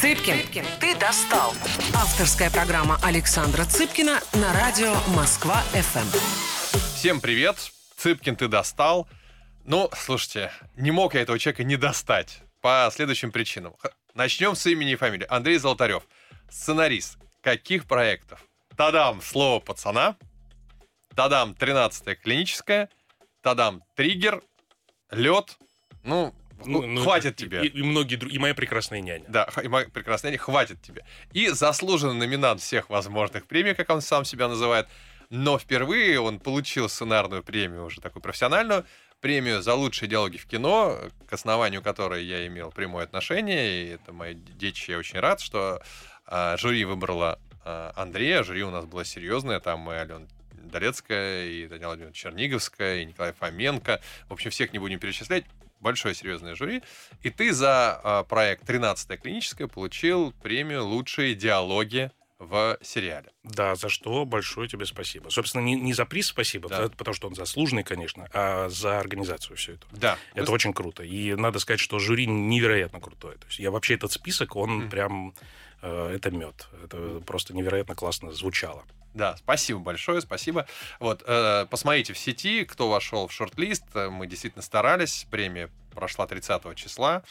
Цыпкин, ты достал. Авторская программа Александра Цыпкина на радио Москва-ФМ. Всем привет. Цыпкин, ты достал. Ну, слушайте, не мог я этого человека не достать по следующим причинам. Начнем с имени и фамилии. Андрей Золотарев. Сценарист. Каких проектов? Тадам, слово пацана. Тадам, 13 клиническая. Тадам, триггер. Лед. Ну, Ну, ну, хватит и- тебе. И, и многие и моя прекрасная няня. Да, и моя прекрасная няня, хватит тебе. И заслуженный номинант всех возможных премий, как он сам себя называет. Но впервые он получил сценарную премию, уже такую профессиональную, премию за лучшие диалоги в кино, к основанию которой я имел прямое отношение. И это мои детище, я очень рад, что а, жюри выбрала а, Андрея. Жюри у нас было серьезное, там и Алена Дорецкая, и Владимировна Черниговская, и Николай Фоменко. В общем, всех не будем перечислять. Большое серьезное жюри. И ты за а, проект «13 клиническая» получил премию «Лучшие диалоги в сериале». Да, за что большое тебе спасибо. Собственно, не, не за приз спасибо, Да. потому- что он заслуженный, конечно, а за организацию все это. Да. Это очень круто. И надо сказать, что жюри невероятно крутое. То есть я вообще этот список, он Мгм. прям э, это мед. Это просто невероятно классно звучало. Да, спасибо большое, спасибо. Вот, э, посмотрите в сети, кто вошел в шорт-лист. Мы действительно старались. Премия прошла 30 числа.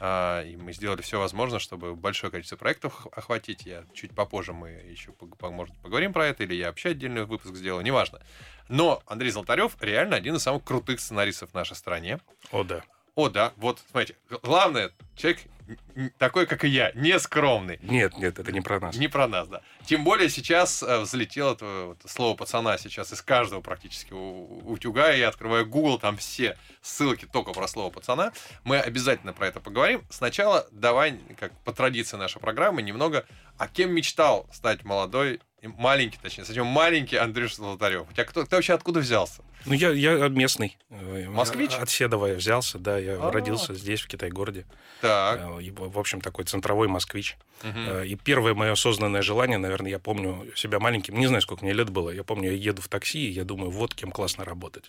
э, и мы сделали все возможное, чтобы большое количество проектов охватить. Я чуть попозже мы еще, может, поговорим про это, или я вообще отдельный выпуск сделаю, неважно. Но Андрей Золотарев реально один из самых крутых сценаристов в нашей стране. О, да. О, да, вот, смотрите, главное, человек такой, как и я, не скромный. Нет, нет, это не про нас. Не про нас, да. Тем более сейчас э, взлетело это, вот слово пацана сейчас из каждого практически утюга. Я открываю Google, там все ссылки только про слово пацана. Мы обязательно про это поговорим. Сначала давай, как по традиции нашей программы, немного, а кем мечтал стать молодой, маленький, точнее, совсем маленький Андрюш Золотарев. У тебя кто, ты вообще откуда взялся? Ну, я, я местный. Э, Москвич? От Седова я взялся, да. Я А. родился здесь, в Китай-городе. Так. Э, и, В общем, такой центровой москвич. Э, И первое мое осознанное желание, наверное, я помню себя маленьким, не знаю, сколько мне лет было, я помню, я еду в такси, и я думаю, вот кем классно работать.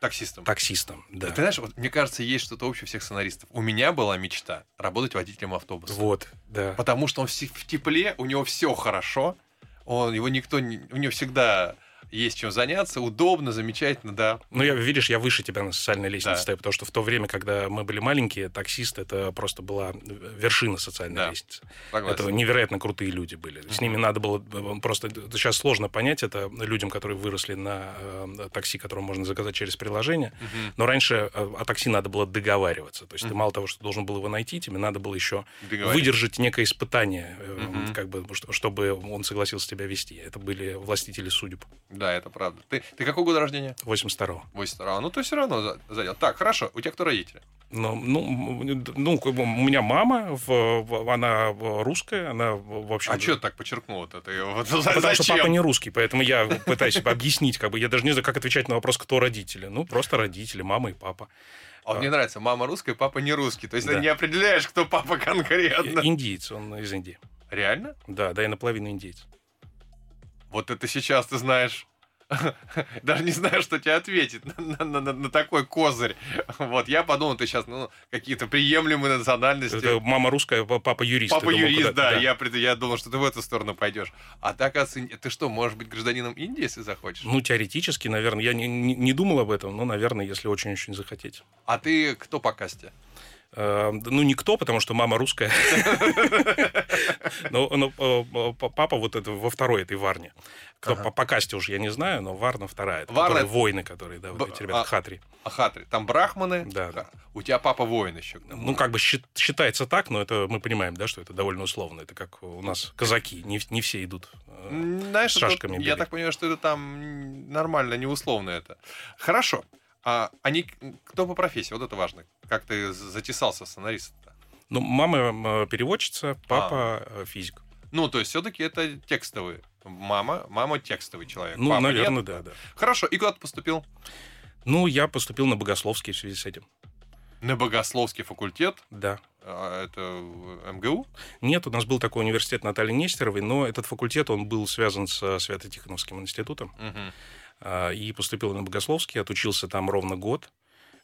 Таксистом. Таксистом, да. Ты знаешь, вот, мне кажется, есть что-то общее всех сценаристов. У меня была мечта работать водителем автобуса. Вот, да. Потому что он в тепле, у него все хорошо, он, его никто, не- у него всегда есть чем заняться, удобно, замечательно, да. Ну, я, видишь, я выше тебя на социальной лестнице Да. стою, потому что в то время, когда мы были маленькие, таксист это просто была вершина социальной Да. лестницы. Согласен. Это невероятно крутые люди были. С ними надо было э, просто сейчас сложно понять это людям, которые выросли на э, такси, которое можно заказать через приложение. Мгм. Но раньше э, о такси надо было договариваться. То есть ты Мгм. мало того, что должен был его найти, тебе надо было еще выдержать некое испытание, э, Мгм. как бы, что- чтобы он согласился тебя вести. Это были властители судеб. Да, это правда. Ты, ты какого года рождения? 82-го. 82 Ну, ты все равно за- задел. Так, хорошо. У тебя кто родители? Ну, ну, бы у меня мама, в- она русская, она, в общем... А что так подчеркнул-то? Ты, вот, Потому что зачем? папа не русский, поэтому я пытаюсь объяснить, как бы я даже не знаю, как отвечать на вопрос, кто родители. Ну, просто родители, мама и папа. А мне нравится, мама русская, папа не русский. То есть Да. ты не определяешь, кто папа конкретно. Индиец, он из Индии. Реально? Да, да, и наполовину индейец. Вот это сейчас ты знаешь. Даже не знаю, что тебе ответить на, на- на- на такой козырь. Вот, я подумал, ты сейчас, ну, какие-то приемлемые национальности. Это мама русская, па- папа юрист. Папа думал, юрист, куда- да, Я, я думал, что ты в эту сторону пойдешь. А так, ты что, можешь быть гражданином Индии, если захочешь? Ну, теоретически, наверное, я не, не- не думал об этом, но, наверное, если очень-очень захотеть. А ты кто по касте? Э, Ну, никто, потому что мама русская. Но но, э, папа вот это во второй этой Варне. Кто Ага. по- по касте уже я не знаю, но Варна вторая. Варна- которые воины, которые, да, Б- вот эти ребята, а- хатри. Там брахманы. Да, да. У тебя папа воин еще. Ну, как бы счит- считается так, но это мы понимаем, да, что это довольно условно. Это как у нас казаки, не, не все идут. э, Знаешь, с шашками я так понимаю, что это там нормально, не условно это. Хорошо. А они кто по профессии? Вот это важно. Как ты затесался сценарист? Ну, мама э, переводчица, папа э, физик. Ну, то есть, все-таки это текстовые. Мама, мама текстовый человек. Ну, Папа наверное, нет? да, да. Хорошо. И куда ты поступил? Ну, я поступил на богословский в связи с этим. На богословский факультет. Да. А, Это МГУ? Нет, у нас был такой университет Натальи Нестеровой, но этот факультет, он был связан с Свято-Тихоновским институтом. Мгм. А, И поступил на Богословский, отучился там ровно год.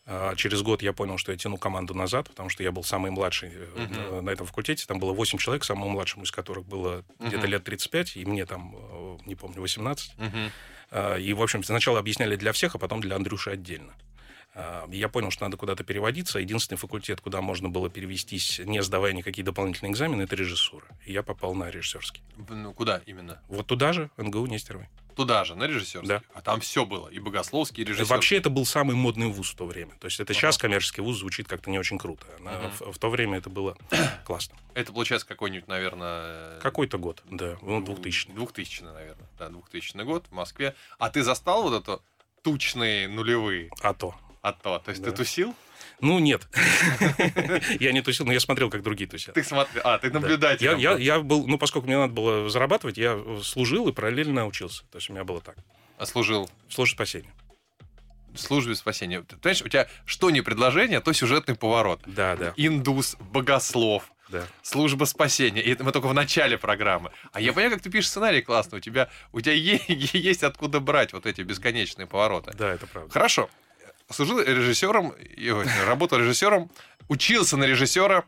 А через год я понял, что я тяну команду назад, потому что я был самый младший uh-huh. на этом факультете. Там было 8 человек, самому младшему из которых было uh-huh. где-то лет 35, и мне там, э, не помню, 18. Uh-huh. И, в общем, сначала объясняли для всех, а потом для Андрюши отдельно. А, я понял, что надо куда-то переводиться. Единственный факультет, куда можно было перевестись, не сдавая никакие дополнительные экзамены, это режиссура. И я попал на режиссерский. Ну, куда именно? Вот туда же, НГУ Нестеровой. Туда же, на режиссерский? Да. А там все было, и богословский, и режиссер. Вообще это был самый модный вуз в то время. То есть это ага. сейчас коммерческий вуз звучит как-то не очень круто. А угу. в, в то время это было классно. Это получается какой-нибудь, наверное... Какой-то год, да, ну, 2000 2000 наверное, да, 2000 год в Москве. А ты застал вот это тучные нулевые? А то. А то. То есть да. ты тусил? Ну, нет. я не тусил, но я смотрел, как другие тусят. Ты смотрел, а, ты наблюдатель. Я, я, я был, ну, поскольку мне надо было зарабатывать, я служил и параллельно учился. То есть у меня было так. А служил? Спасения. В службе спасения. Ты понимаешь, у тебя что не предложение, то сюжетный поворот. Да, да. Индус, богослов, да. Служба спасения. И это мы только в начале программы. А я понимаю, как ты пишешь сценарий классно. У тебя, у тебя есть откуда брать вот эти бесконечные повороты. Да, это правда. Хорошо служил режиссером, работал режиссером, учился на режиссера,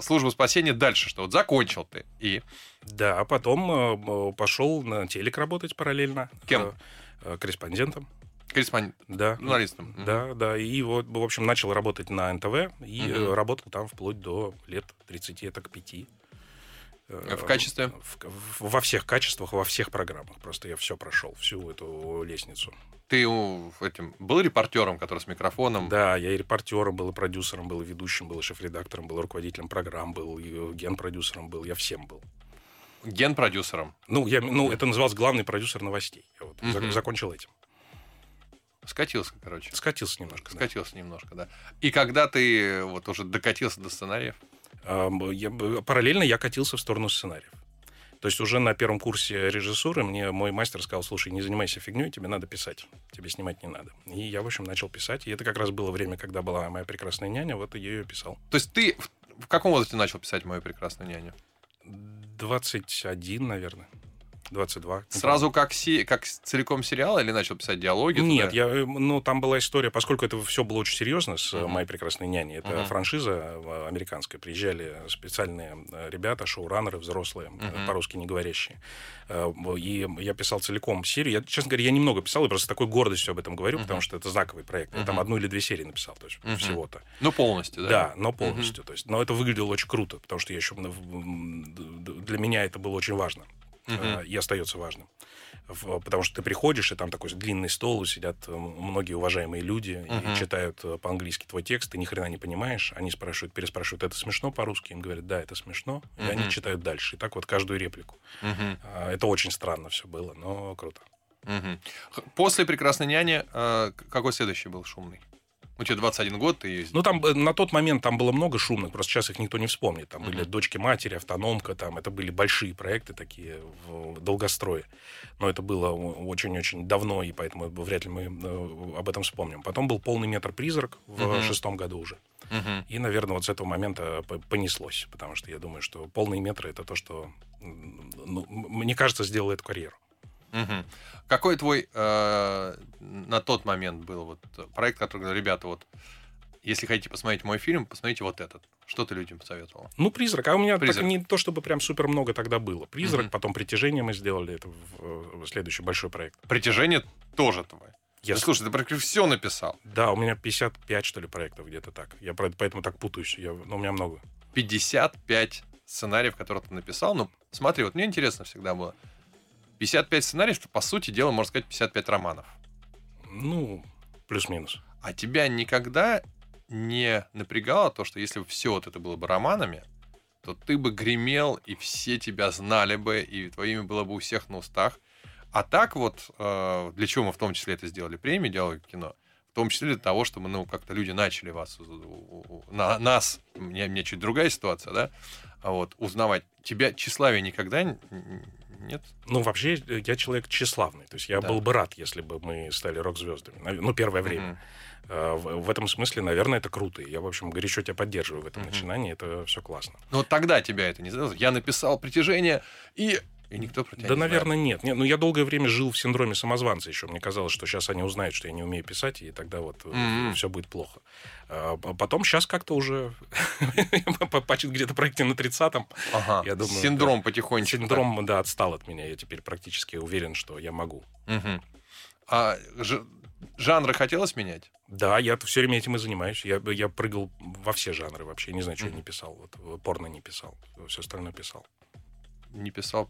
службу спасения дальше, что вот закончил ты и... Да, а потом э, пошел на телек работать параллельно. Кем? Э, корреспондентом. Корреспондент? Да. Журналистом? Да, да. И вот, в общем, начал работать на НТВ и угу. работал там вплоть до лет 30, так 5. В качестве? В, во всех качествах, во всех программах. Просто я все прошел, всю эту лестницу. Ты этим был репортером, который с микрофоном? Да, я и репортером был, и продюсером был, и ведущим был, и шеф-редактором был, и руководителем программ был, и ген-продюсером был, я всем был. Ген-продюсером? Ну, я, ну, это называлось главный продюсер новостей. Я вот угу. закончил этим. Скатился, короче. Скатился немножко. Скатился да. немножко, да. И когда ты вот уже докатился до сценариев? Я, параллельно я катился в сторону сценариев. То есть уже на первом курсе режиссуры мне мой мастер сказал, слушай, не занимайся фигней, тебе надо писать, тебе снимать не надо. И я, в общем, начал писать. И это как раз было время, когда была моя прекрасная няня, вот я ее писал. То есть ты в каком возрасте начал писать мою прекрасную няню? 21, наверное. 22. Сразу как, си, как целиком сериал или начал писать диалоги? Нет, я, э, ну, там была история, поскольку это все было очень серьезно с uh-huh. «Моей прекрасной няней». Это uh-huh. франшиза э, американская. Приезжали специальные ребята, шоураннеры, взрослые, uh-huh. по-русски не говорящие. И я писал целиком серию. Я, честно говоря, я немного писал, я просто с такой гордостью об этом говорю, uh-huh. потому что это знаковый проект. Uh-huh. Я там одну или две серии написал, то есть uh-huh. всего-то. Ну, полностью, да? Да, но полностью. Uh-huh. То есть, но это выглядело очень круто, потому что я еще... Для меня это было очень важно uh-huh. и остается важным. Потому что ты приходишь, и там такой длинный стол, сидят э, многие уважаемые люди uh-huh. и читают э, по-английски твой текст, ты ни хрена не понимаешь, они спрашивают, переспрашивают, это смешно по-русски? Им говорят, да, это смешно, uh-huh. и они читают дальше. И так вот каждую реплику. Uh-huh. Это очень странно все было, но круто. Угу. После «Прекрасной няни» какой следующий был шумный? У тебя 21 год, ты... Ну, там э, на тот момент там было много шумных, просто сейчас их никто не вспомнит. Там mm-hmm. были «Дочки матери», «Автономка», там это были большие проекты такие в долгострое. Но это было очень-очень давно, и поэтому вряд ли мы э, об этом вспомним. Потом был «Полный метр призрак» в mm-hmm. шестом году уже. Mm-hmm. И, наверное, вот с этого момента понеслось, потому что я думаю, что «Полные метры» — это то, что, ну, мне кажется, сделало эту карьеру. Угу. Какой твой э, на тот момент был вот проект, который говорил, ребята, вот если хотите посмотреть мой фильм, посмотрите вот этот. Что ты людям посоветовал? Ну, призрак. А у меня призрак. Так, не то, чтобы прям супер много тогда было. Призрак, угу. потом притяжение мы сделали. Это в, в следующий большой проект. Притяжение тоже твой. Я... Да, слушай, ты практически все написал. Да, у меня 55, что ли, проектов где-то так. Я поэтому так путаюсь. Я, ну, у меня много. 55 сценариев, которые ты написал. Ну, смотри, вот мне интересно всегда было. 55 сценариев, по сути дела, можно сказать, 55 романов. Ну, плюс-минус. А тебя никогда не напрягало то, что если бы все вот это было бы романами, то ты бы гремел, и все тебя знали бы, и твое имя было бы у всех на устах. А так вот, э, для чего мы в том числе это сделали, премию «Диалоги кино», в том числе для того, чтобы, ну, как-то люди начали вас, на, нас, мне, мне чуть другая ситуация, да, вот, узнавать. Тебя тщеславие никогда нет? Ну, вообще, я человек тщеславный. То есть я да. был бы рад, если бы мы стали рок-звездами. Ну, первое время. Угу. В, в этом смысле, наверное, это круто. Я, в общем, горячо тебя поддерживаю в этом угу. начинании. Это все классно. Но тогда тебя это не. Я написал «Притяжение», и И никто про тебя Да, не знает. наверное, нет. нет. Ну, я долгое время жил в синдроме самозванца еще. Мне казалось, что сейчас они узнают, что я не умею писать, и тогда вот Мгм. все будет плохо. А п- потом сейчас как-то уже где-то проекте на 30-м. Ага. Я думаю, Синдром потихонечку. Синдром, да, отстал от меня. Я теперь практически уверен, что я могу. Мгм. А ж- жанры хотелось менять? Да, я все время этим и занимаюсь. Я, я прыгал во все жанры вообще. Не знаю, что я не писал. Вот, э, порно не писал. Все остальное писал. Не писал.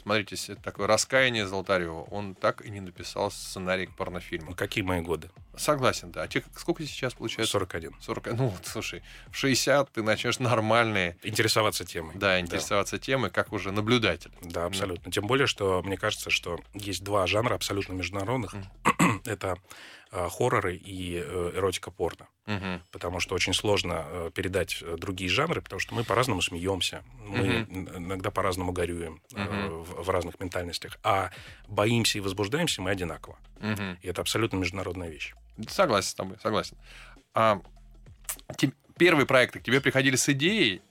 Смотрите, такое раскаяние Золотарева. Он так и не написал сценарий к Ну, порнофильму. какие мои годы? Согласен, да. А тебе сколько сейчас получается? 41. 40. Ну, вот, слушай, в 60 ты начнешь нормальные, Интересоваться темой. да, интересоваться темой, как уже наблюдатель. Да, абсолютно. Тем более, что мне кажется, что есть два жанра абсолютно международных. Это э, хорроры и э, эротика порно. Мгм. Потому что очень сложно э, передать э, другие жанры, потому что мы по-разному смеемся, мы н- иногда по-разному горюем э, Мгм. в, в разных ментальностях, а боимся и возбуждаемся мы одинаково. Мгм. И это абсолютно международная вещь. Согласен с тобой, согласен. А, те- первые проекты к тебе приходили с идеей,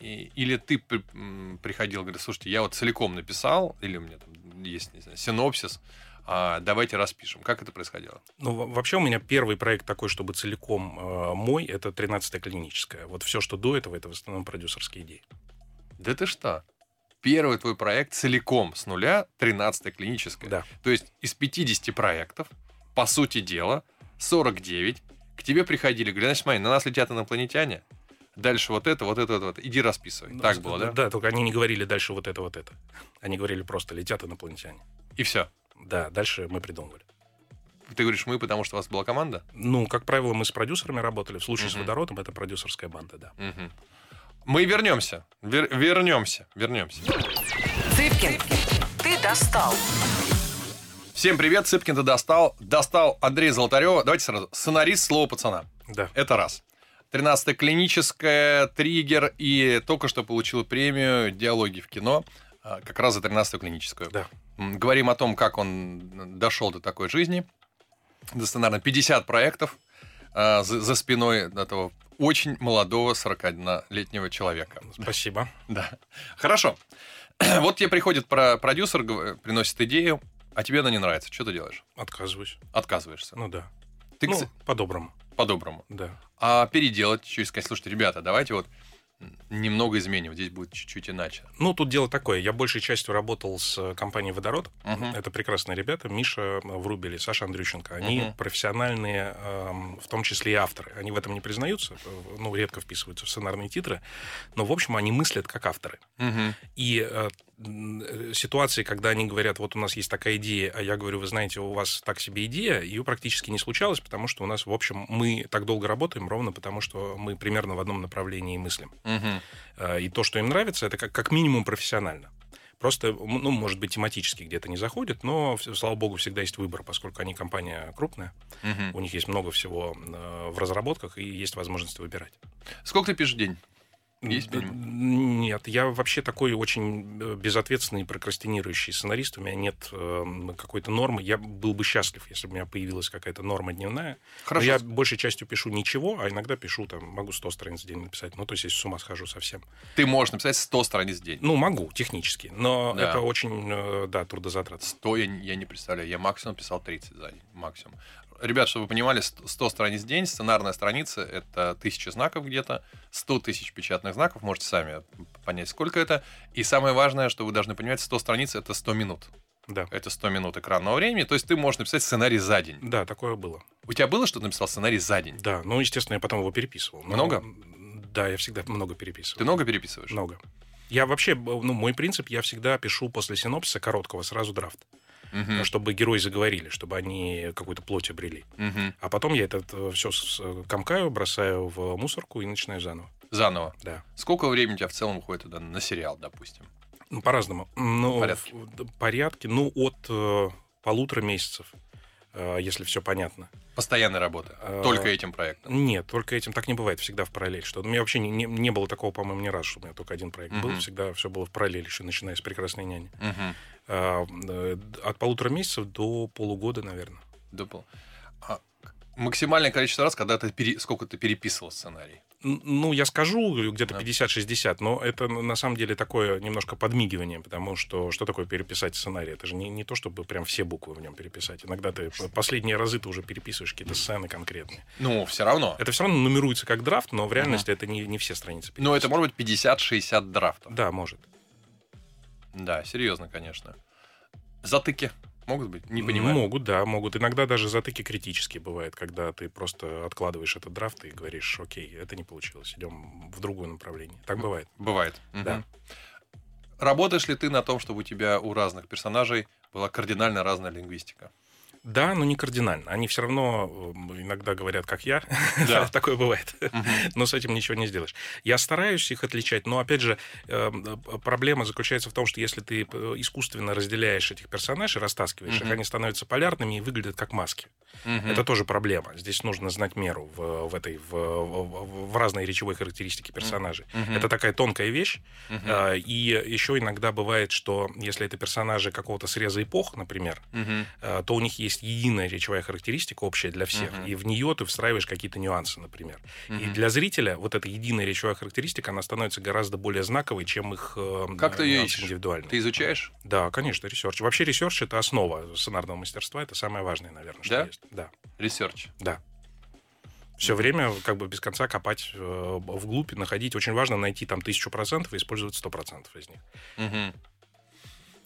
и- или ты приходил, говорит, слушайте, я вот целиком написал, или у меня там есть, не знаю, синопсис, давайте распишем. Как это происходило? Ну, во- вообще у меня первый проект такой, чтобы целиком э, мой, это 13-я клиническая. Вот все, что до этого, это в основном продюсерские идеи. Да ты что? Первый твой проект целиком с нуля, 13 клиническая. Да. То есть из 50 проектов, по сути дела, 49 к тебе приходили, говорили, значит, смотри, на нас летят инопланетяне, дальше вот это, вот это, вот это, иди расписывай. так было, да? Да, только они не говорили дальше вот это, вот это. Они говорили просто летят инопланетяне. И все. Да, дальше мы придумывали. Ты говоришь мы, потому что у вас была команда? Ну, как правило, мы с продюсерами работали. В случае с Мгм. водородом это продюсерская банда, да. Мгм. Мы вернемся. Вер- вернемся. Вернемся. Цыпкин, ты достал. Всем привет, Цыпкин ты достал. Достал Андрей Золотарева. Давайте сразу. Сценарист слова пацана. Да. Это раз. 13 клиническая, триггер и только что получил премию «Диалоги в кино» как раз за 13 клиническую. Да. Говорим о том, как он дошел до такой жизни. До сценарно 50 проектов а, за, за спиной этого очень молодого 41-летнего человека. Спасибо. Да. Хорошо. Вот тебе приходит про продюсер, гов- приносит идею, а тебе она не нравится. Что ты делаешь? Отказываюсь. Отказываешься. Ну да. Ты ну, кс- по-доброму. по-доброму. Да. А переделать, чуть сказать, слушайте, ребята, давайте вот немного изменим, здесь будет чуть-чуть иначе. Ну, тут дело такое. Я большей частью работал с э, компанией «Водород». Мгм. Это прекрасные ребята. Миша Врубель и Саша Андрющенко. Они Мгм. профессиональные, эм, в том числе и авторы. Они в этом не признаются, э, ну, редко вписываются в сценарные титры. Но, в общем, они мыслят как авторы. Мгм. И э, ситуации, когда они говорят, вот у нас есть такая идея, а я говорю, вы знаете, у вас так себе идея, ее практически не случалось, потому что у нас, в общем, мы так долго работаем ровно потому, что мы примерно в одном направлении мыслим. Э, И то, что им нравится, это как, как минимум профессионально. Просто, ну, может быть, тематически где-то не заходит, но, слава богу, всегда есть выбор, поскольку они компания крупная, Мгм. у них есть много всего э, в разработках, и есть возможность выбирать. Сколько ты пишешь в день? Есть Д- минимум? Нет, я вообще такой очень э, безответственный прокрастинирующий сценарист. У меня нет э, какой-то нормы. Я был бы счастлив, если бы у меня появилась какая-то норма дневная. Хорошо. Но я большей частью пишу ничего, а иногда пишу, там, могу 100 страниц в день написать. Ну, то есть, если с ума схожу совсем. Ты можешь написать 100 страниц в день. Ну, могу, технически. Но Да. это очень, э, да, трудозатратно. 100 я, не- я не представляю. Я максимум писал 30 за день. Максимум. Ребят, чтобы вы понимали, 100 100 страниц в день, сценарная страница — это тысяча знаков где-то, 100 тысяч печатных знаков, можете сами понять, сколько это. И самое важное, что вы должны понимать, 100 страниц — это 100 минут. Да. Это 100 минут экранного времени, то есть ты можешь написать сценарий за день. Да, такое было. У тебя было, что ты написал сценарий за день? Да, ну, естественно, я потом его переписывал. Но- Много? Да, я всегда много переписывал. Ты много переписываешь? Много. Я вообще, ну, мой принцип, я всегда пишу после синопсиса короткого сразу драфт. Мгм. Чтобы герои заговорили, чтобы они какую-то плоть обрели. Мгм. А потом я это все комкаю, бросаю в мусорку и начинаю заново. Заново. Да. Сколько времени у тебя в целом уходит туда на сериал, допустим? Ну, по-разному. Ну, Порядке. в- порядке. Ну, от э, полутора месяцев, э, если все понятно. Постоянная работа. А, Только этим проектом. Нет, только этим так не бывает, всегда в параллель. Что у меня вообще не, не, не было такого, по-моему, ни разу, что у меня только один проект был. Всегда все было в параллели, еще начиная с прекрасной няни. А, э, от полутора месяцев до полугода, наверное. Допол- А максимальное количество раз, когда ты пере- сколько ты переписывал сценарий? Ну, я скажу где-то Да. 50-60, но это на самом деле такое немножко подмигивание, потому что что такое переписать сценарий? Это же не, не то, чтобы прям все буквы в нем переписать. Иногда ты последние разы ты уже переписываешь какие-то сцены конкретные. Ну, все равно. Это все равно нумеруется как драфт, но в реальности это не, не все страницы. Ну, это может быть 50-60 драфтов. Да, может. Да, серьезно, конечно. Затыки могут быть? Не понимаю. Могут, да, могут. Иногда даже затыки критические бывают, когда ты просто откладываешь этот драфт и говоришь, окей, это не получилось, идем в другое направление. Так бывает. Бывает. Да. Мгм. Работаешь ли ты на том, чтобы у тебя у разных персонажей была кардинально разная лингвистика? Да, но не кардинально. Они все равно э, иногда говорят, как я. Да. Такое бывает. Но с этим ничего не сделаешь. Я стараюсь их отличать, но, опять же, э, э, проблема заключается в том, что если ты э, искусственно разделяешь этих персонажей, растаскиваешь их, они становятся полярными и выглядят как маски. Это тоже проблема. Здесь нужно знать меру в, в этой, в, в- в разной речевой характеристике персонажей. Это такая тонкая вещь. А, И еще иногда бывает, что если это персонажи какого-то среза эпох, например, а, то у них есть единая речевая характеристика общая для всех, Мгм. и в нее ты встраиваешь какие-то нюансы, например. И Мгм. для зрителя вот эта единая речевая характеристика, она становится гораздо более знаковой, чем их э, Как ты ее ищешь? индивидуальные. Ты изучаешь? Да, конечно, research. Вообще ресерч — это основа сценарного мастерства, это самое важное, наверное, что Да? есть. Да, Research. да. Все время как бы без конца копать э, вглубь, и находить. Очень важно найти там тысячу процентов и использовать сто процентов из них. Мгм.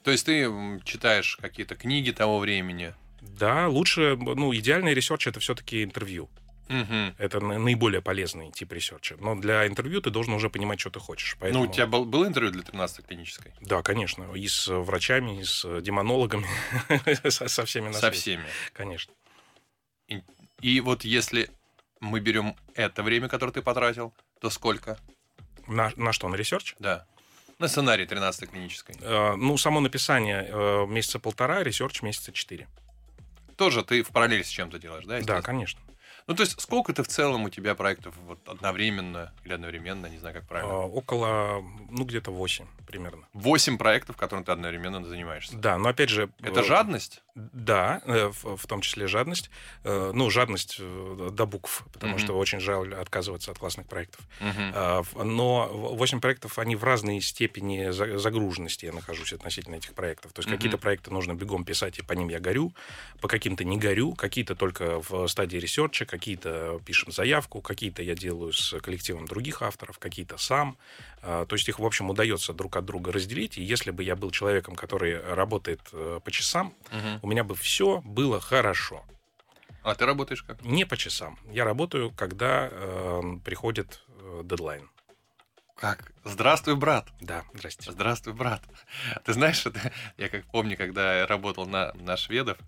То есть ты читаешь какие-то книги того времени? Да, лучше, ну, идеальный research — это все-таки интервью. Мгм. Это на- наиболее полезный тип research а. Но для интервью ты должен уже понимать, что ты хочешь. Поэтому... Ну, у тебя был, было интервью для 13 клинической? Да, конечно. И с врачами, и с демонологами, со всеми Со всеми. Конечно. И, и вот если мы берем это время, которое ты потратил, то сколько? На, на что? На research? Да. На сценарий 13 клинической. Э, ну, само написание э, месяца полтора, research месяца четыре. Тоже ты в параллель с чем-то делаешь, да? Да, конечно. Ну, то есть, сколько ты в целом у тебя проектов вот одновременно или одновременно, не знаю, как правильно? около, ну, где-то 8 примерно. Восемь проектов, которым ты одновременно занимаешься. Да, но опять же... Это э, жадность? Да, э, в, в том числе жадность. Э, Ну, жадность до букв, потому Мгм. что очень жаль отказываться от классных проектов. А, в- Но 8 проектов, они в разной степени за- загруженности я нахожусь относительно этих проектов. То есть Мгм. какие-то проекты нужно бегом писать, и по ним я горю, по каким-то не горю, какие-то только в стадии research а, какие-то пишем заявку, какие-то я делаю с коллективом других авторов, какие-то сам. А, То есть их, в общем, удается друг от друга разделить. И если бы я был человеком, который работает э, по часам, Мгм. у меня бы все было хорошо. А ты работаешь как? Не по часам. Я работаю, когда э, приходит дедлайн. Как? Здравствуй, брат. Да, здрасте. Здравствуй, брат. Ты знаешь, я как помню, когда я работал на, на шведов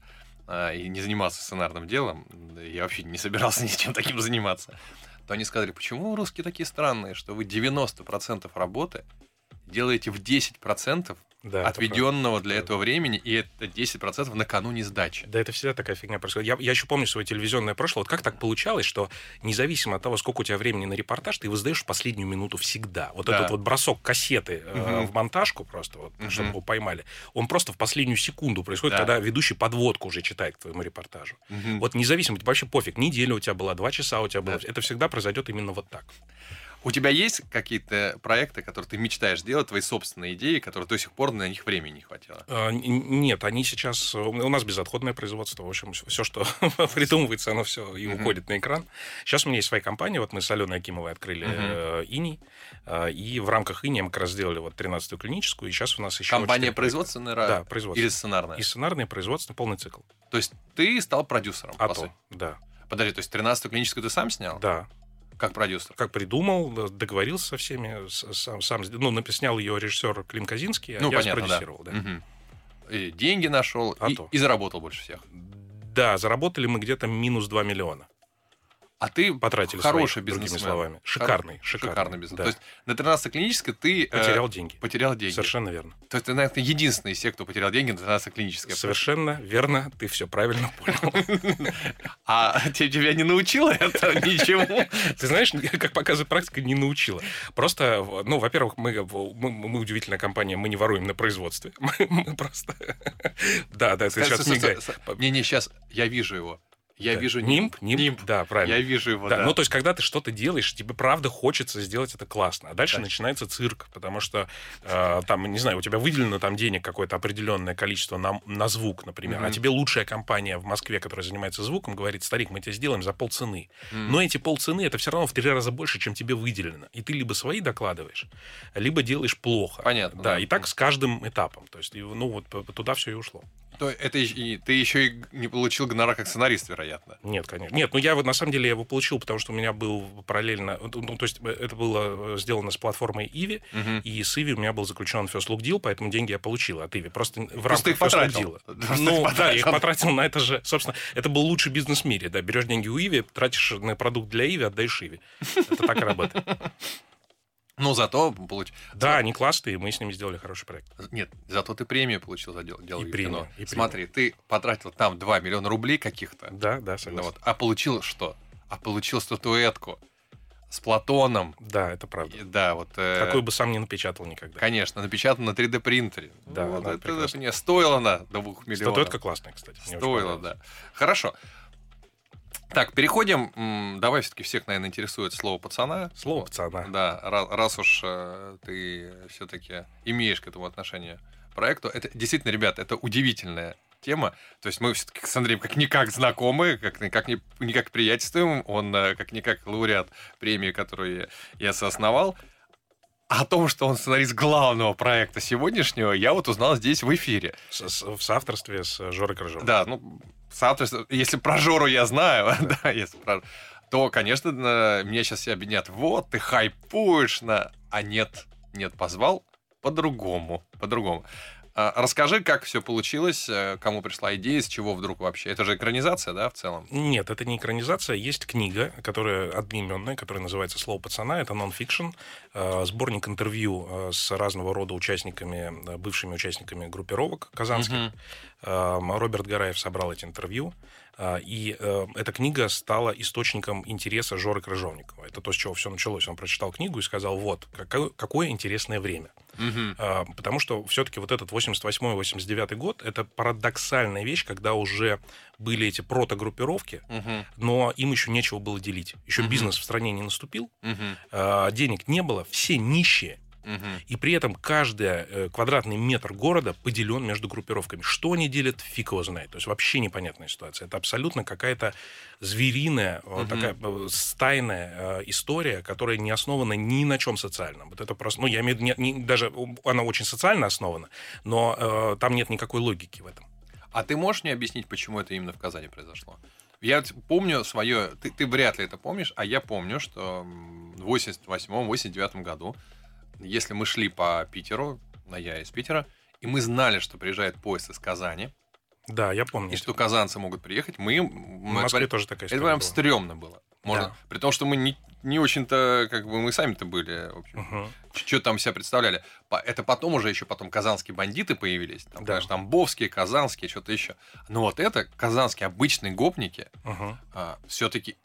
и не занимался сценарным делом, я вообще не собирался ничем таким заниматься, то они сказали, почему русские такие странные, что вы 90% работы делаете в 10% Да, это отведенного для Да. этого времени, и это 10% накануне сдачи. Да, это всегда такая фигня происходит. Я, я еще помню свое телевизионное прошлое. Вот как так получалось, что независимо от того, сколько у тебя времени на репортаж, ты его сдаешь в последнюю минуту всегда. Вот Да. этот вот бросок кассеты э, Мгм. в монтажку просто, вот, Мгм. чтобы его поймали, он просто в последнюю секунду происходит, Да. когда ведущий подводку уже читает к твоему репортажу. Мгм. Вот независимо, тебе вообще пофиг, неделя у тебя была, два часа у тебя было, Да. это всегда произойдет именно вот так. У тебя есть какие-то проекты, которые ты мечтаешь делать, твои собственные идеи, которые до сих пор на них времени не хватило? А, Нет, они сейчас... У нас безотходное производство. В общем, все, что придумывается, оно все и уходит на экран. Сейчас у меня есть своя компания. Вот мы с Аленой Акимовой открыли э, «Иней». а, И в рамках «Иней» мы как раз сделали вот 13-ю клиническую. И сейчас у нас еще... Компания производственная Да, производственная. или сценарная? И сценарное, и производственное, полный цикл. То есть ты стал продюсером, А то, да. Подожди, то есть 13-ю клиническую ты сам снял? Да. Как продюсер? Как придумал, д- договорился со всеми, сам, сам ну, напи- снял ее режиссер Клим Казинский, а Ну, я понятно, да. спродюсировал, да. Мгм. И деньги нашел А и, то. и заработал больше всех. Да, заработали мы где-то минус 2 миллиона. А ты Потратили хороший другими бизнесмен. словами. Хоро- Шикарный, шикарный, бизнес. да. То есть на 13 клинической ты э, Потерял деньги. потерял деньги. Совершенно верно. То есть ты, наверное, единственный из всех, кто потерял деньги на 13 клинической. Совершенно верно, ты все правильно понял. А те- тебя не научило это ничему? Ты знаешь, как показывает практика, не научила. Просто, ну, во-первых, мы, мы, мы удивительная компания, мы не воруем на производстве. Мы, мы просто... Да, да, ты сейчас стой. Не-не, сейчас я вижу его. Я Да. вижу нимб, нимб, Нимб. да, правильно. Я вижу его, Да, да. ну то есть, когда ты что-то делаешь, тебе правда хочется сделать это классно. А дальше Да. начинается цирк, потому что э, там, не знаю, у тебя выделено там денег какое-то определенное количество на, на звук, например, а Мгм. тебе лучшая компания в Москве, которая занимается звуком, говорит, старик, мы тебе сделаем за полцены. М. Но эти полцены это все равно в три раза больше, чем тебе выделено. И ты либо свои докладываешь, либо делаешь плохо. Понятно, Да, да. и так с каждым этапом. То есть, ну вот туда все и ушло. То это и- ты еще и не получил гонорар как сценарист, вероятно. Нет, конечно. Нет, ну я вот на самом деле я его получил, потому что у меня был параллельно... Ну, то есть это было э, сделано с платформой Иви, Мгм. и с Иви у меня был заключен First Look Deal, поэтому деньги я получил от Иви. Просто в рамках First Look. Deal. Ну, да, я их потратил. на это же. Собственно, это был лучший бизнес в мире. Да, берешь деньги у Иви, тратишь на продукт для Иви, отдаешь Иви. Это так и работает. Ну, зато получ... Да, они классные, мы с ними сделали хороший проект. Нет, зато ты премию получил за дело, дело И премию, кино. и премию. Смотри, ты потратил там 2 миллиона рублей каких-то, Да, да, ну согласен. вот, а получил что? А получил статуэтку с Платоном. Да, это правда. И Да, вот... э, Какой бы сам не напечатал никогда. Конечно, напечатана на 3D принтере. Да, вот это, прекрасна. мне стоило она 2 миллионов. Статуэтка классная, кстати. Стоило, да. Хорошо. Так, переходим. Давай все-таки всех, наверное, интересует слово пацана. Слово пацана. Да, ра- раз, уж э, ты все-таки имеешь к этому отношение проекту. Это действительно, ребят, это удивительная тема. То есть мы все-таки с Андреем как-никак знакомы, как-никак, не- никак приятельствуем. Он э, как-никак лауреат премии, которую я соосновал. О том, что он сценарист главного проекта сегодняшнего, я вот узнал здесь в эфире. С- с- в соавторстве с Жорой Крыжовым. Да, ну, соответственно, если про Жору я знаю, да, если про... то, конечно, меня сейчас все обвинят, вот, ты хайпуешь на... А нет, нет, позвал по-другому, по-другому. А, расскажи, как все получилось, э, кому пришла идея, с чего вдруг вообще? Это же экранизация, да, в целом? Нет, это не экранизация. Есть книга, которая одноименная, которая называется «Слово пацана». Это нон-фикшн, э, сборник интервью э, с разного рода участниками, бывшими участниками группировок казанских. Э, Роберт Гараев собрал эти интервью. Э, И э, эта книга стала источником интереса Жоры Крыжовникова. Это то, с чего все началось. Он прочитал книгу и сказал, вот, какое, какое интересное время. А, Потому что все-таки вот этот 88-89 год это парадоксальная вещь, когда уже были эти протогруппировки, Мгм. но им еще нечего было делить. Еще Мгм. бизнес в стране не наступил, а, денег не было, все нищие. Мгм. И при этом каждый э, квадратный метр города поделен между группировками. Что они делят, фиг его знает. То есть вообще непонятная ситуация. Это абсолютно какая-то звериная, Мгм. такая э, стайная история, которая не основана ни на чем социальном. Вот это просто, ну, я имею в виду, не- не- даже она очень социально основана, но э, там нет никакой логики в этом. А ты можешь мне объяснить, почему это именно в Казани произошло? Я помню свое, ты, ты вряд ли это помнишь, а я помню, что в 88-89 году, если мы шли по Питеру, а я из Питера, и мы знали, что приезжает поезд из Казани, Да, я помню. и что казанцы могут приехать, мы... в Москве говорим, тоже такая это история прям была. стрёмно было. Можно, Да. При том, что мы не, не очень-то, как бы, мы сами-то были, в общем, Мгм. что там себя представляли. Это потом уже еще потом казанские бандиты появились. Там, Да. конечно, тамбовские, казанские, что-то еще. Но вот это казанские обычные гопники Мгм. все-таки...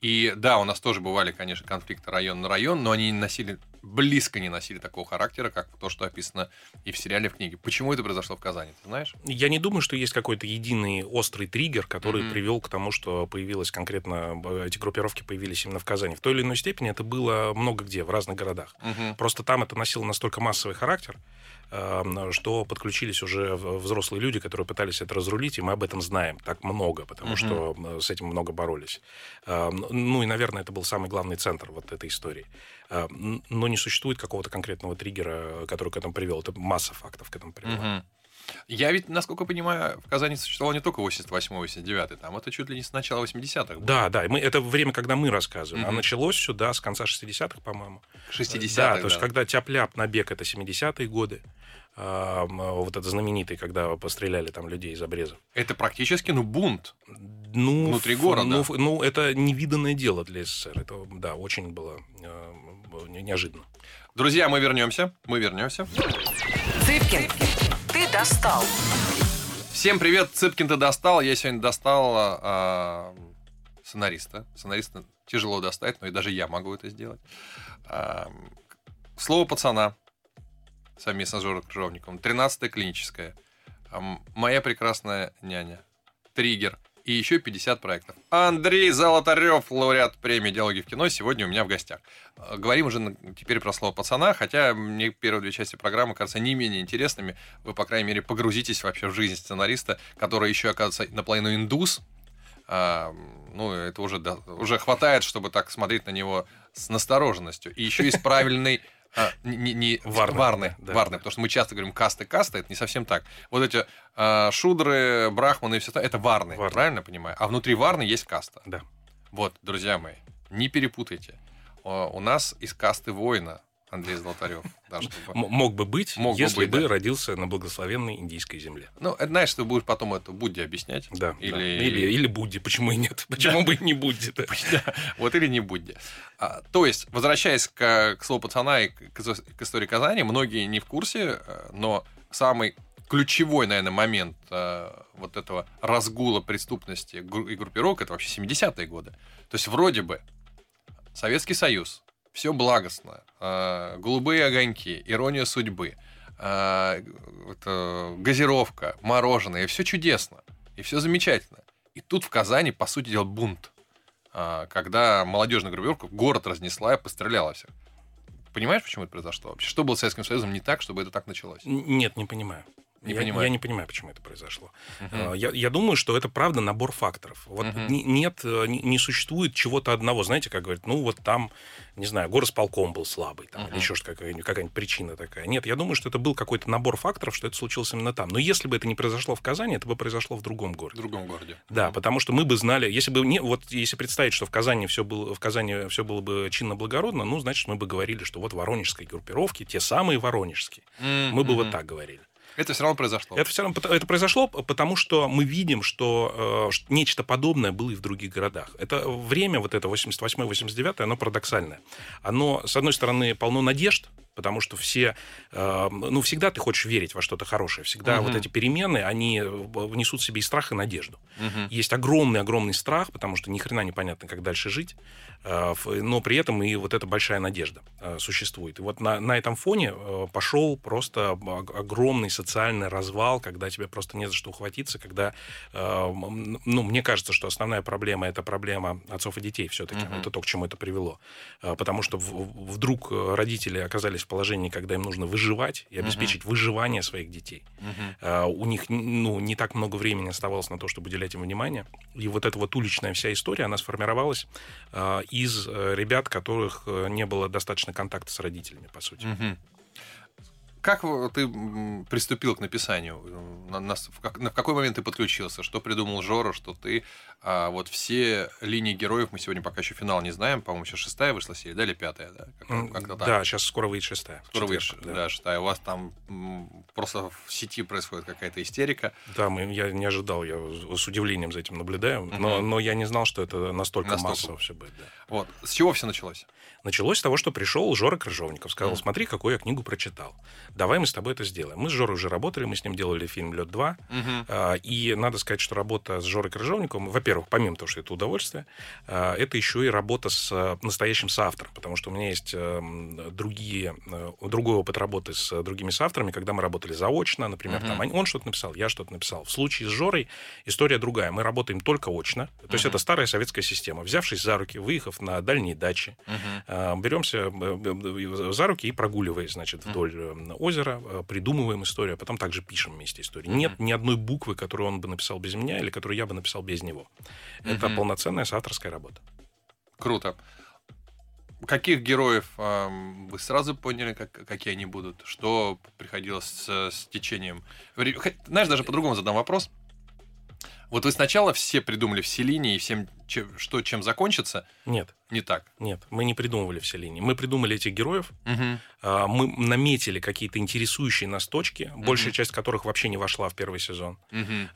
И да, у нас тоже бывали, конечно, конфликты район на район, но они не носили, близко не носили такого характера, как то, что описано и в сериале, и в книге. Почему это произошло в Казани, ты знаешь? Я не думаю, что есть какой-то единый острый триггер, который Мгм. привел к тому, что появилось конкретно, эти группировки появились именно в Казани. В той или иной степени это было много где, в разных городах. Мгм. Просто там это носило настолько массовый характер, э, что подключились уже взрослые люди, которые пытались это разрулить, и мы об этом знаем так много, потому Мгм. что с этим много боролись. Э, Ну и, наверное, это был самый главный центр вот этой истории. Н- Но не существует какого-то конкретного триггера, который к этому привел. Это масса фактов к этому привела. Я ведь, насколько понимаю, в Казани существовал не только 88-89, там это чуть ли не с начала 80-х. было. Да, да, мы, это время, когда мы рассказываем. А Мгм. началось сюда с конца 60-х, по-моему. 60-х, Да, то есть когда тяп-ляп набег, это 70-е годы. А, вот это знаменитый, когда постреляли там людей из обрезов. Это практически, ну, бунт. Ну, Внутри города. Ну, ну, это невиданное дело для СССР. Это, да, очень было не- неожиданно. Друзья, мы вернемся. Мы вернемся. Цыпкин, ты достал. Всем привет, Цыпкин ты достал. Я сегодня достал а, сценариста. Сценариста тяжело достать, но и даже я могу это сделать. А, Слово пацана совместно с Жорой Крыжовником. 13 клиническое. Ам, Моя прекрасная няня. Триггер. И еще 50 проектов. Андрей Золотарев, лауреат премии «Диалоги в кино», сегодня у меня в гостях. Э, Говорим уже теперь про слово «пацана», хотя мне первые две части программы кажутся не менее интересными. Вы, по крайней мере, погрузитесь вообще в жизнь сценариста, который еще, оказывается, наполовину индус. А, ну, это уже, да, уже хватает, чтобы так смотреть на него с настороженностью. И еще есть правильный а, не, не- не- Варны, варны, да, варны, да. потому что мы часто говорим касты, касты, это не совсем так. Вот эти а, шудры, брахманы и все это, это варны, Варны. правильно понимаю? А внутри варны есть каста. Да. Вот, друзья мои, не перепутайте. О, У нас из касты воина Андрей Золотарев. Да, чтобы- Мог бы быть, Мог бы если быть, бы да. родился на благословенной индийской земле. Ну, это знаешь, ты будешь потом это Будде объяснять. Да. Или- да. Или, или Будде. Почему и нет? Почему бы и не Будде? да? Да, вот или не Будде. А, то есть, возвращаясь к, к слову пацана и к, к истории Казани, многие не в курсе, э, но самый ключевой, наверное, момент э, вот этого разгула преступности и группировок это вообще 70-е годы. То есть, вроде бы Советский Союз, все благостно, э, голубые огоньки, ирония судьбы, э, это газировка, мороженое, все чудесно, и все замечательно. И тут в Казани, по сути дела, бунт а, когда молодежная группировка город разнесла и постреляла всех. Понимаешь, почему это произошло вообще? Что было с Советским Союзом не так, чтобы это так началось? Нет, не понимаю. Не я, понимаю. я не понимаю, почему это произошло. А, Я, я думаю, что это правда набор факторов. Вот не- нет, э, не, не существует чего-то одного. Знаете, как говорят, ну вот там, не знаю, горосполком был слабый, там, Мгм. или еще какая-нибудь, какая-нибудь причина такая. Нет, я думаю, что это был какой-то набор факторов, что это случилось именно там. Но если бы это не произошло в Казани, это бы произошло в другом В городе. другом городе. Да, потому что мы бы знали, если бы не, вот если представить, что в Казани все было, в Казани все было бы чинно благородно, ну, значит, мы бы говорили, что вот воронежские группировки, те самые воронежские. Мы бы вот так говорили. Это все равно произошло. Это все равно это произошло, потому что мы видим, что э, ш- нечто подобное было и в других городах. Это время, вот это 88-89, оно парадоксальное. Оно, с одной стороны, полно надежд, потому что все, э, ну, всегда ты хочешь верить во что-то хорошее. Всегда Мгм. вот эти перемены, они э, несут в себе и страх, и надежду. Мгм. Есть огромный-огромный страх, потому что ни хрена непонятно, как дальше жить, э, но при этом и вот эта большая надежда э, существует. И вот на, на этом фоне пошел просто ог- огромный социальный развал, когда тебе просто не за что ухватиться, когда, э, м, ну, мне кажется, что основная проблема это проблема отцов и детей все-таки. Мгм. Это то, к чему это привело. Потому что в- вдруг родители оказались в положении, когда им нужно выживать и обеспечить выживание своих детей. Мгм. А, у них ну, не так много времени оставалось на то, чтобы уделять им внимание. И вот эта вот уличная вся история, она сформировалась а, из э, ребят, которых э, не было достаточно контакта с родителями, по сути. Мгм. Как ты приступил к написанию? На- на- в, как- на- в какой момент ты подключился? Что придумал Жора, что ты... а, вот все линии героев, мы сегодня пока еще финал не знаем, по-моему, сейчас шестая вышла серия, да, или пятая, да? Как- как-то так. Да, сейчас скоро выйдет шестая. Скоро выйдет, четверг, да. шестая. У вас там просто в сети происходит какая-то истерика. Да, мы, я не ожидал, я с удивлением за этим наблюдаю, но, но я не знал, что это настолько, Настолько. массово все будет. да. Вот. С чего все началось? Началось с того, что пришел Жора Крыжовников, сказал, смотри, какую я книгу прочитал. Давай мы с тобой это сделаем. Мы с Жорой уже работали, мы с ним делали фильм «Лед 2», А, И надо сказать, что работа с Жорой Крыжовниковым, во-первых, помимо того, что это удовольствие, а, это еще и работа с а, настоящим соавтором, потому что у меня есть эм, другие, э, другой опыт работы с э, другими соавторами, когда мы работали заочно, например, Мгм. там он что-то написал, я что-то написал. В случае с Жорой история другая. Мы работаем только очно, то есть Мгм. это старая советская система. Взявшись за руки, выехав на дальние дачи, а, беремся э, э, за руки и прогуливаясь, значит, вдоль э, озера, э, придумываем историю, а потом также пишем вместе историю. Нет ни одной буквы, которую он бы написал без меня или которую я бы написал без него. Это полноценная соавторская работа. Круто. Каких героев ам, вы сразу поняли, как, какие они будут? Что приходилось с, с течением? Знаешь, даже по-другому задам вопрос. Вот вы сначала все придумали все линии, и всем, чем- что чем закончится, Нет, не так. нет, мы не придумывали все линии. Мы придумали этих героев, а, мы наметили какие-то интересующие нас точки, большая часть которых вообще не вошла в первый сезон.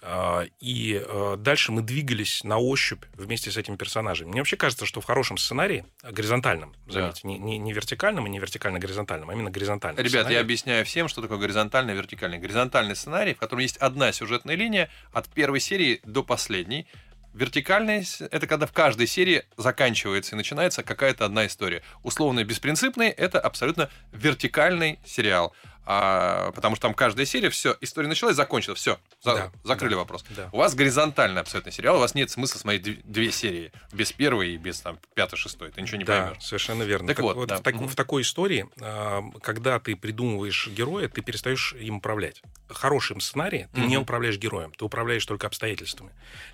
А, И э, дальше мы двигались на ощупь вместе с этими персонажами. Мне вообще кажется, что в хорошем сценарии, горизонтальном, заметьте, не, не, не вертикальном и не вертикально-горизонтальном, а именно горизонтальном. Ребят, сценарии. я объясняю всем, что такое горизонтальный и вертикальный. Горизонтальный сценарий, в котором есть одна сюжетная линия от первой серии до последней. Вертикальный с- это когда в каждой серии заканчивается и начинается какая-то одна история. Условно беспринципный это абсолютно вертикальный сериал. А, потому что там каждая серия, все, история началась, закончилась, все, Да, закрыли да, вопрос. да. У вас горизонтальный абсолютно сериал, у вас нет смысла смотреть две, серии без первой и без там пятой, шестой, ты ничего не да, поймешь. совершенно верно. Так вот, да. в, так- Мгм. в такой истории, а, когда ты придумываешь героя, ты перестаешь им управлять. Хорошим сценарии ты не Мгм. управляешь героем, ты управляешь только обстоятельствами.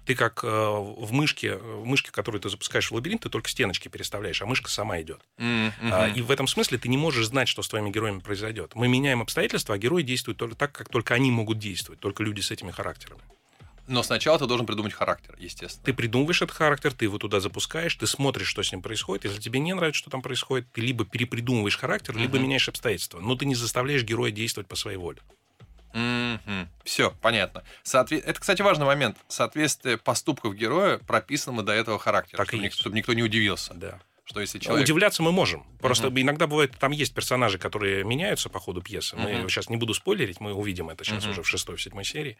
Ты как э, в мышке, в мышке, которую ты запускаешь в лабиринт, ты только стеночки переставляешь, а мышка сама идет. М, А. И в этом смысле ты не можешь знать, что с твоими героями произойдет. Мы меняем обстоятельства, а герои действуют только так, как только они могут действовать, только люди с этими характерами. Но сначала ты должен придумать характер, естественно. Ты придумываешь этот характер, ты его туда запускаешь, ты смотришь, что с ним происходит. Если тебе не нравится, что там происходит, ты либо перепридумываешь характер, либо Мгм. меняешь обстоятельства. Но ты не заставляешь героя действовать по своей воле. Все, понятно. Соотве- Это, кстати, важный момент. Соответствие поступков героя прописанному до этого характера, Так и чтобы, ник- есть. чтобы никто не удивился. Да. Что если человек... Удивляться мы можем. Просто Мгм. иногда бывает, там есть персонажи, которые меняются по ходу пьесы. Мы Мгм. сейчас не буду спойлерить, мы увидим это сейчас Мгм. уже в шестой, в седьмой серии.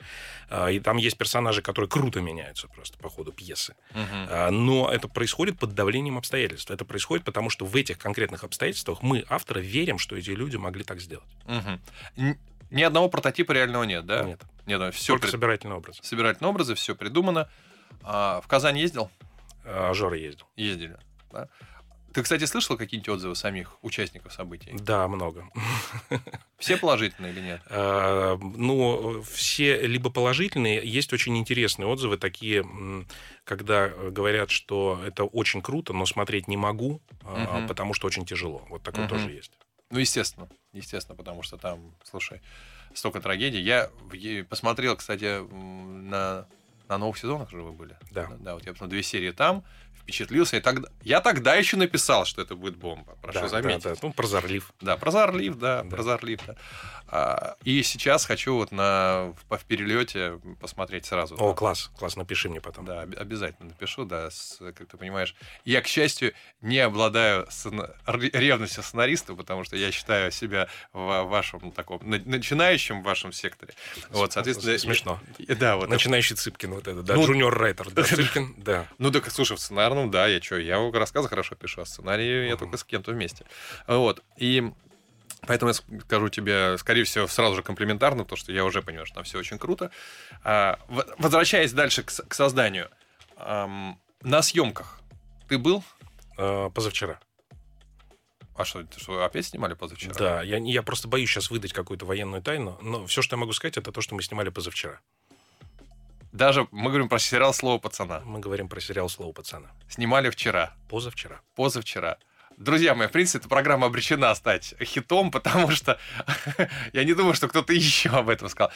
А, И там есть персонажи, которые круто меняются просто по ходу пьесы. А, Но это происходит под давлением обстоятельств. Это происходит потому, что в этих конкретных обстоятельствах мы, авторы, верим, что эти люди могли так сделать. Н- Ни одного прототипа реального нет, да? Нет. Нет, все Только собирательный образ. собирательные образы, все придумано. А, в Казань ездил? А, Жора ездил. Ездили. да? Ты, кстати, слышал какие-нибудь отзывы самих участников событий? Да, много. Все положительные или нет? А, Ну, все либо положительные, есть очень интересные отзывы, такие, когда э, говорят, что это очень круто, но смотреть не могу, а, потому что очень тяжело. Вот такое тоже есть. Ну, естественно. Естественно, потому что там, слушай, столько трагедий. Я посмотрел, кстати, на, на новых сезонах же вы были. Да. Да, вот я посмотрел две серии там, впечатлился. И тогда, я тогда еще написал, что это будет бомба. Прошу Да, заметить. да, да. Ну, прозорлив. Да, прозорлив, да, Да. прозорлив, да. А, и сейчас хочу вот на, в, в перелете посмотреть сразу. О, класс, класс, напиши мне потом. Да, об- обязательно напишу, да, с- как ты понимаешь. Я, к счастью, не обладаю сцена- ревностью сценариста, потому что я считаю себя в вашем таком на- начинающем в вашем секторе. Вот, соответственно, Смешно. я- да, вот. Начинающий Цыпкин, вот это, да, Ну, джуниор райтер, да, Цыпкин, да. Ну, так, слушай, в сценарном, да, я что, я рассказы хорошо пишу, а сценарии я только с кем-то вместе. Вот, и поэтому я скажу тебе, скорее всего, сразу же комплиментарно, то, что я уже понимаю, что там все очень круто. А, возвращаясь дальше к, к созданию. На съемках ты был? А, Позавчера. А что, что, опять снимали позавчера? Да, я, я просто боюсь сейчас выдать какую-то военную тайну, но все, что я могу сказать, это то, что мы снимали позавчера. Даже мы говорим про сериал «Слово пацана». Мы говорим про сериал «Слово пацана». Снимали вчера, Позавчера. позавчера. Друзья мои, в принципе, эта программа обречена стать хитом, потому что я не думаю, что кто-то еще об этом сказал.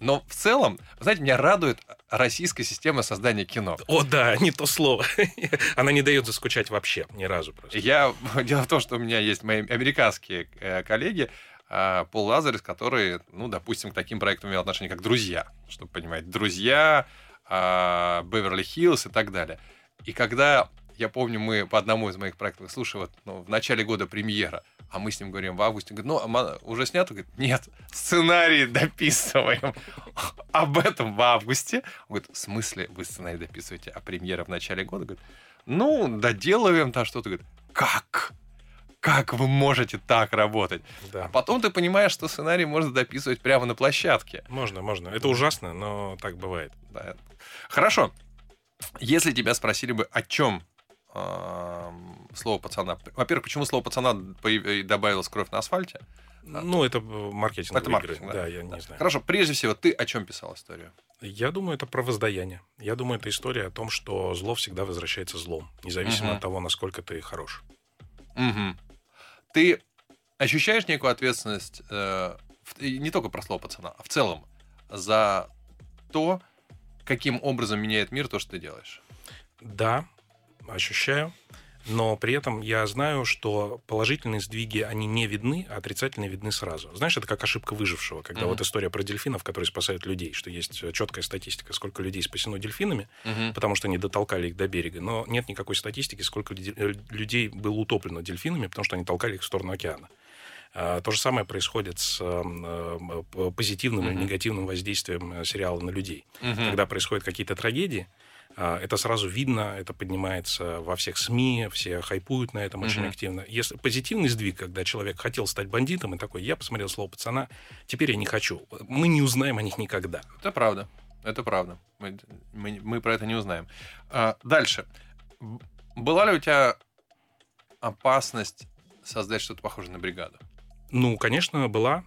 Но в целом, знаете, меня радует российская система создания кино. О, да, не то слово. Она не дает заскучать вообще ни разу просто. Я, дело в том, что у меня есть мои американские э, коллеги, Пол Лазарес, которые, ну, допустим, к таким проектам имеют отношение, как «Друзья», чтобы понимать, «Друзья», э, «Беверли-Хиллз» и так далее. И когда, я помню, мы по одному из моих проектов, слушай, вот ну, в начале года премьера, а мы с ним говорим в августе, говорит, ну, а уже снято? Говорит, нет, сценарий дописываем. Об этом в августе. Он говорит, в смысле вы сценарий дописываете, а премьера в начале года? Говорит, ну, доделываем там что-то. Говорит, как? Как вы можете так работать? А Да. потом ты понимаешь, что сценарий можно дописывать прямо на площадке. Можно, можно. Это ужасно, но так бывает. Да. Хорошо. Если тебя спросили бы, о чем слово пацана. Во-первых, почему слово пацана добавилось кровь на асфальте? Ну, это э, маркетинговые Это игры. маркетинг, Да, да. я Да. не знаю. Хорошо, прежде всего, ты о чем писал историю? Я думаю, это про воздаяние. Я думаю, это история о том, что зло всегда возвращается злом, независимо Мгм. от того, насколько ты хорош. Мгм. Ты ощущаешь некую ответственность, э, в- не только про слово пацана, а в целом за то, каким образом меняет мир то, что ты делаешь? Да, ощущаю. Но при этом я знаю, что положительные сдвиги, они не видны, а отрицательные видны сразу. Знаешь, это как ошибка выжившего, когда Мгм. вот история про дельфинов, которые спасают людей, что есть четкая статистика, сколько людей спасено дельфинами, потому что они дотолкали их до берега, но нет никакой статистики, сколько э, людей было утоплено дельфинами, потому что они толкали их в сторону океана. А, То же самое происходит с эм, э, позитивным или Мгм. негативным воздействием э, сериала на людей. Мгм. Когда происходят какие-то трагедии, Это сразу видно, это поднимается во всех СМИ, все хайпуют на этом очень Мгм. активно. Если позитивный сдвиг, когда человек хотел стать бандитом и такой, я посмотрел слово пацана, теперь я не хочу. Мы не узнаем о них никогда. Это правда. Это правда. Мы, мы- мы про это не узнаем. А, дальше. Была ли у тебя опасность создать что-то похожее на бригаду? Ну, конечно, была.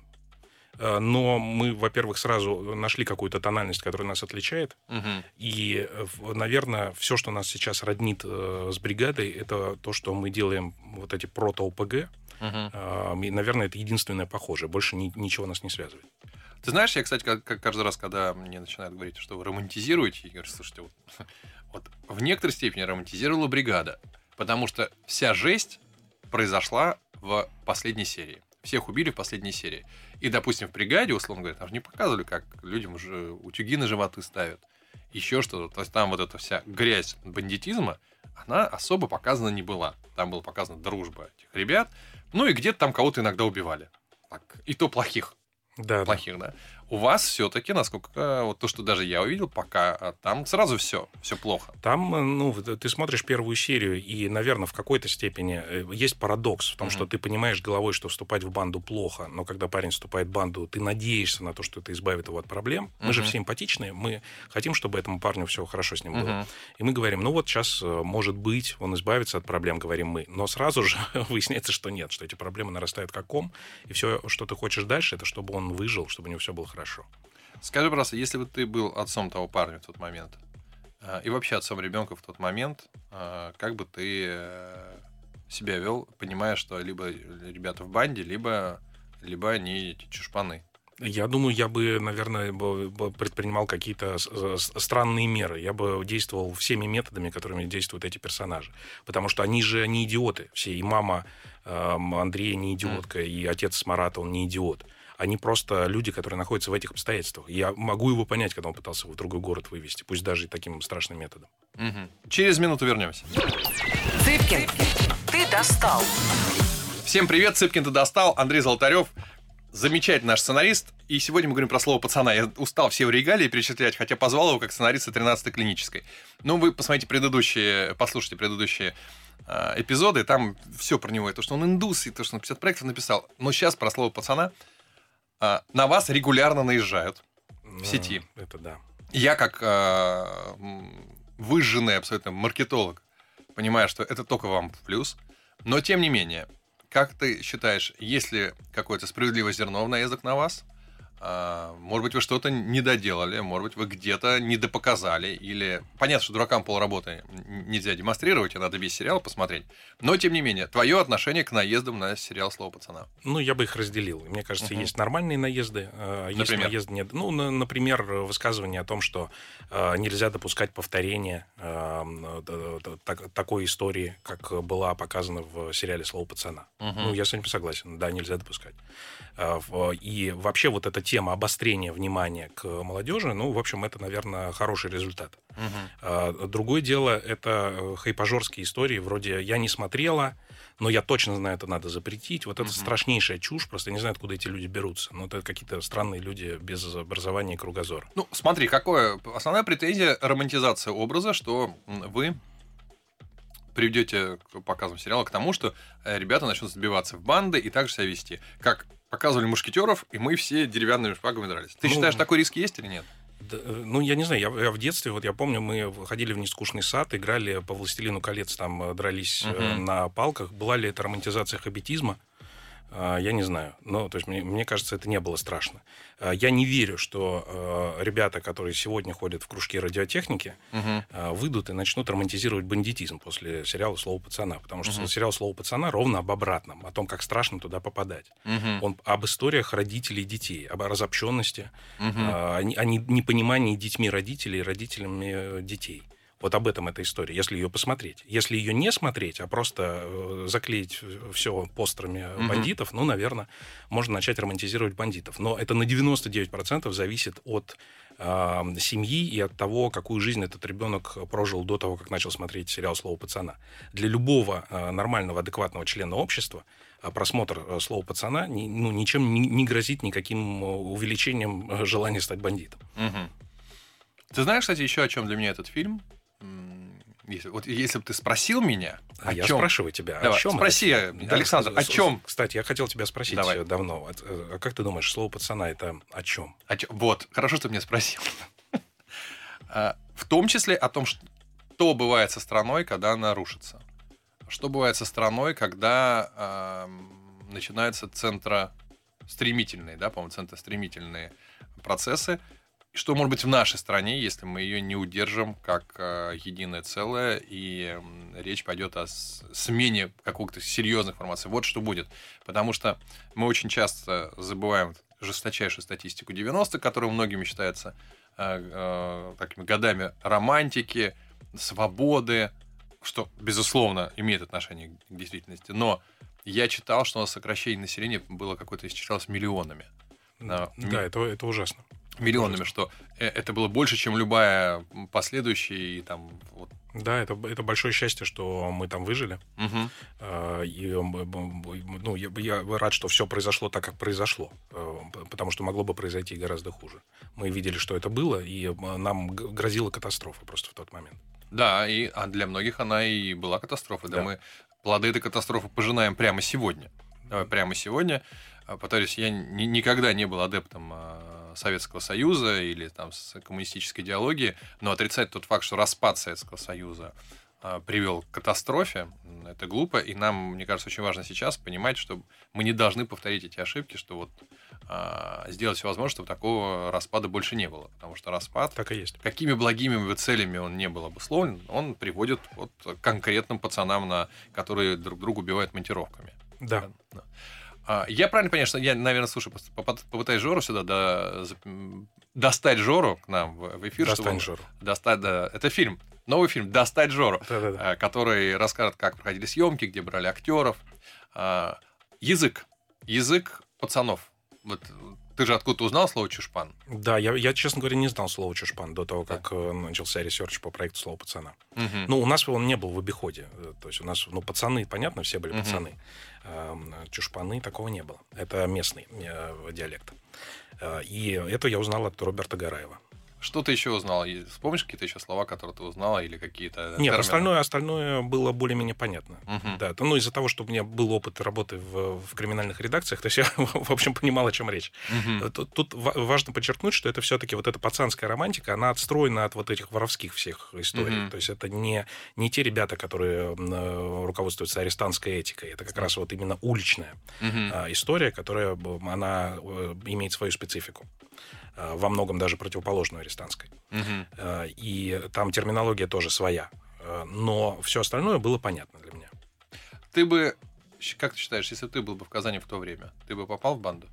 Э, Но мы, во-первых, сразу нашли какую-то тональность, которая нас отличает. Мгм. И, наверное, все, что нас сейчас роднит э, с бригадой, это то, что мы делаем вот эти прото-ОПГ. Э, и, наверное, это единственное похожее. Больше ни- ничего нас не связывает. Ты знаешь, я, кстати, как, как каждый раз, когда мне начинают говорить, что вы романтизируете, я говорю, слушайте, вот, вот в некоторой степени романтизировала бригада, потому что вся жесть произошла в последней серии. Всех убили в последней серии. И, допустим, в бригаде, условно говоря, там же не показывали, как людям уже утюги на животы ставят, еще что-то. То есть там вот эта вся грязь бандитизма, она особо показана не была. Там была показана дружба этих ребят, ну и где-то там кого-то иногда убивали. Так, и то плохих Да, да. плохих, да. У вас все-таки, насколько э, вот то, что даже я увидел, пока а, там сразу все, все плохо. Там, э, ну, вот ты смотришь первую серию, и, наверное, в какой-то степени э, есть парадокс в том, Мгм. что ты понимаешь головой, что вступать в банду плохо, но когда парень вступает в банду, ты надеешься на то, что это избавит его от проблем. Мы же все эмпатичные, мы хотим, чтобы этому парню все хорошо с ним было. Мгм. И мы говорим, ну вот сейчас, может быть, он избавится от проблем, говорим мы. Но сразу же выясняется, что нет, что эти проблемы нарастают как ком, и все, что ты хочешь дальше, это чтобы он выжил, чтобы у него все было хорошо. Скажи, пожалуйста, если бы ты был отцом того парня в тот момент, э, и вообще отцом ребенка в тот момент, э, как бы ты э, себя вел, понимая, что либо ребята в банде, либо, либо они эти чушпаны? Я думаю, я бы, наверное, предпринимал какие-то странные меры. Я бы действовал всеми методами, которыми действуют эти персонажи. Потому что они же не идиоты все. И мама Андрея не идиотка, и отец Марата, он не идиот. Они просто люди, которые находятся в этих обстоятельствах. Я могу его понять, когда он пытался его в другой город вывести, пусть даже и таким страшным методом. Мгм. Через минуту вернемся. Цыпкин, ты достал. Всем привет, Цыпкин ты достал, Андрей Золотарев, замечательный наш сценарист. И сегодня мы говорим про слово пацана. Я устал все в регалии перечислять, хотя позвал его как сценариста 13-й клинической. Ну, вы посмотрите предыдущие, послушайте предыдущие э, эпизоды, там все про него. И то, что он индус, и то, что он 50 проектов написал. Но сейчас про слово пацана. А, на вас регулярно наезжают. В сети. Это да. Я как м, выжженный абсолютно маркетолог понимаю, что это только вам в плюс. Но тем не менее, как ты считаешь, есть ли какое-то справедливое зерно в наездах на вас? А, может быть, вы что-то не доделали, может быть, вы где-то недопоказали, или... Понятно, что дуракам полработы нельзя демонстрировать, и надо весь сериал посмотреть. Но, тем не менее, твое отношение к наездам на сериал «Слово пацана». Ну, я бы их разделил. Мне кажется, Мгм. есть нормальные наезды, есть Например? наезды нет. Ну, на- например, высказывание о том, что э, нельзя допускать повторения такой истории, как была показана в сериале «Слово пацана». Ну, я с этим согласен. Да, нельзя допускать. А, И вообще вот эта тема обострения внимания к молодежи, ну, в общем, это, наверное, хороший результат. А, Другое дело, это э, хайпажорские истории, вроде «я не смотрела», но я точно знаю, это надо запретить. Вот это Мгм. страшнейшая чушь, просто я не знаю, откуда эти люди берутся. Ну, это какие-то странные люди без образования и кругозора. Ну, смотри, какое основная претензия романтизация образа, что вы приведете к показам сериала к тому, что э, ребята начнут сбиваться в банды и так же себя вести. Как показывали мушкетеров, и мы все деревянными шпагами дрались. Ты Ну, считаешь, такой риск есть или нет? Да, э, ну, я не знаю, я, я в детстве, вот я помню, мы ходили в нескучный сад, играли по «Властелину колец», там э, дрались Мгм. на палках. Была ли это романтизация хоббитизма? А, Я не знаю. Ну, то есть, мне, мне кажется, это не было страшно. А, Я не верю, что э, ребята, которые сегодня ходят в кружке радиотехники, а, выйдут и начнут романтизировать бандитизм после сериала «Слово пацана». Потому что Мгм. сериал «Слово пацана» ровно об обратном, о том, как страшно туда попадать. Он об историях родителей и детей, об разобщенности, Мгм. а, о, о не- непонимании детьми родителей и родителями э, детей. Вот об этом эта история, если ее посмотреть. Если ее не смотреть, а просто э, заклеить все постерами Мгм. бандитов, ну, наверное, можно начать романтизировать бандитов. Но это на 99% зависит от а, семьи и от того, какую жизнь этот ребенок прожил до того, как начал смотреть сериал «Слово пацана». Для любого а, нормального, адекватного члена общества а, просмотр э, «Слова пацана» ни- ну, ничем не, не грозит никаким э, увеличением э, желания стать бандитом. Мгм. Ты знаешь, кстати, еще о чем для меня этот фильм? Если, вот если бы ты спросил меня, А о я чем... спрашиваю тебя, Давай, о чем? спроси, это? Александр, о чем? Кстати, я хотел тебя спросить Давай. давно. Э, А как ты думаешь, слово пацана это о чем? О чё- Вот, хорошо, что ты меня спросил. А, В том числе о том, что бывает со страной, когда она рушится. Что бывает со страной, когда начинаются центростремительные, да, по-моему, центростремительные процессы. И что может быть в нашей стране, если мы ее не удержим как э, единое целое, и м, речь пойдет о смене каких-то серьезных информаций. Вот что будет. Потому что мы очень часто забываем жесточайшую статистику 90-х, которая многими считается э, э, такими годами романтики, свободы, что, безусловно, имеет отношение к действительности. Но я читал, что у нас сокращение населения было какое-то исчислялось миллионами. Да, Да, это, это ужасно. Миллионами, что э, это было больше, чем любая последующая и там вот. Да, это, это большое счастье, что мы там выжили. А, И, м, ну, я, я рад, что все произошло так, как произошло, э, потому что могло бы произойти гораздо хуже. Мы видели, что это было, и э, нам грозила катастрофа просто в тот момент. Да, и а для многих она и была катастрофой. Да. Да. мы плоды этой катастрофы пожинаем прямо сегодня. Давай прямо сегодня. Повторюсь, я ни- никогда не был адептом а, Советского Союза или там с коммунистической идеологии, но отрицать тот факт, что распад Советского Союза а, привел к катастрофе, это глупо, и нам, мне кажется, очень важно сейчас понимать, что мы не должны повторить эти ошибки, что вот а, сделать все возможное, чтобы такого распада больше не было, потому что распад Так и есть. какими благими бы целями он не был обусловлен, он приводит вот к конкретным пацанам, на, которые друг друга убивают монтировками. Да. Да. А, Я правильно понимаю, что я, наверное, слушай, попыт- попытаюсь Жору сюда до- достать Жору к нам в, эфир. чтобы Достань он- Жору. Достать, да. Это фильм, новый фильм «Достать Жору», Да-да-да. а, который расскажет, как проходили съемки, где брали актеров. А, Язык. Язык пацанов. Вот ты же откуда узнал слово чушпан? Да, я, я, честно говоря, не знал слова чушпан до того, как э, начался research по проекту «Слово пацана». Мгм. Ну, у нас он не был в обиходе. Э, То есть у нас, ну, пацаны, понятно, все были Мгм. пацаны. Эм, Чушпаны такого не было. Это местный э, диалект. И это я узнал от Роберта Гараева. Что ты еще узнал? Вспомнишь какие-то еще слова, которые ты узнала, или какие-то Нет, термины? остальное, остальное было более-менее понятно. Мгм. Да, ну, из-за того, что у меня был опыт работы в, в криминальных редакциях, то есть я, в общем, понимал, о чем речь. Мгм. Тут, тут ва- важно подчеркнуть, что это все-таки вот эта пацанская романтика, она отстроена от вот этих воровских всех историй. Мгм. То есть это не, не те ребята, которые э, руководствуются арестантской этикой. Это как раз вот именно уличная а, история, которая она э, имеет свою специфику. А, Во многом даже противоположную арестантской. А, И там терминология тоже своя. А, Но все остальное было понятно для меня. Ты бы, как ты считаешь, если ты был бы в Казани в то время, ты бы попал в банду?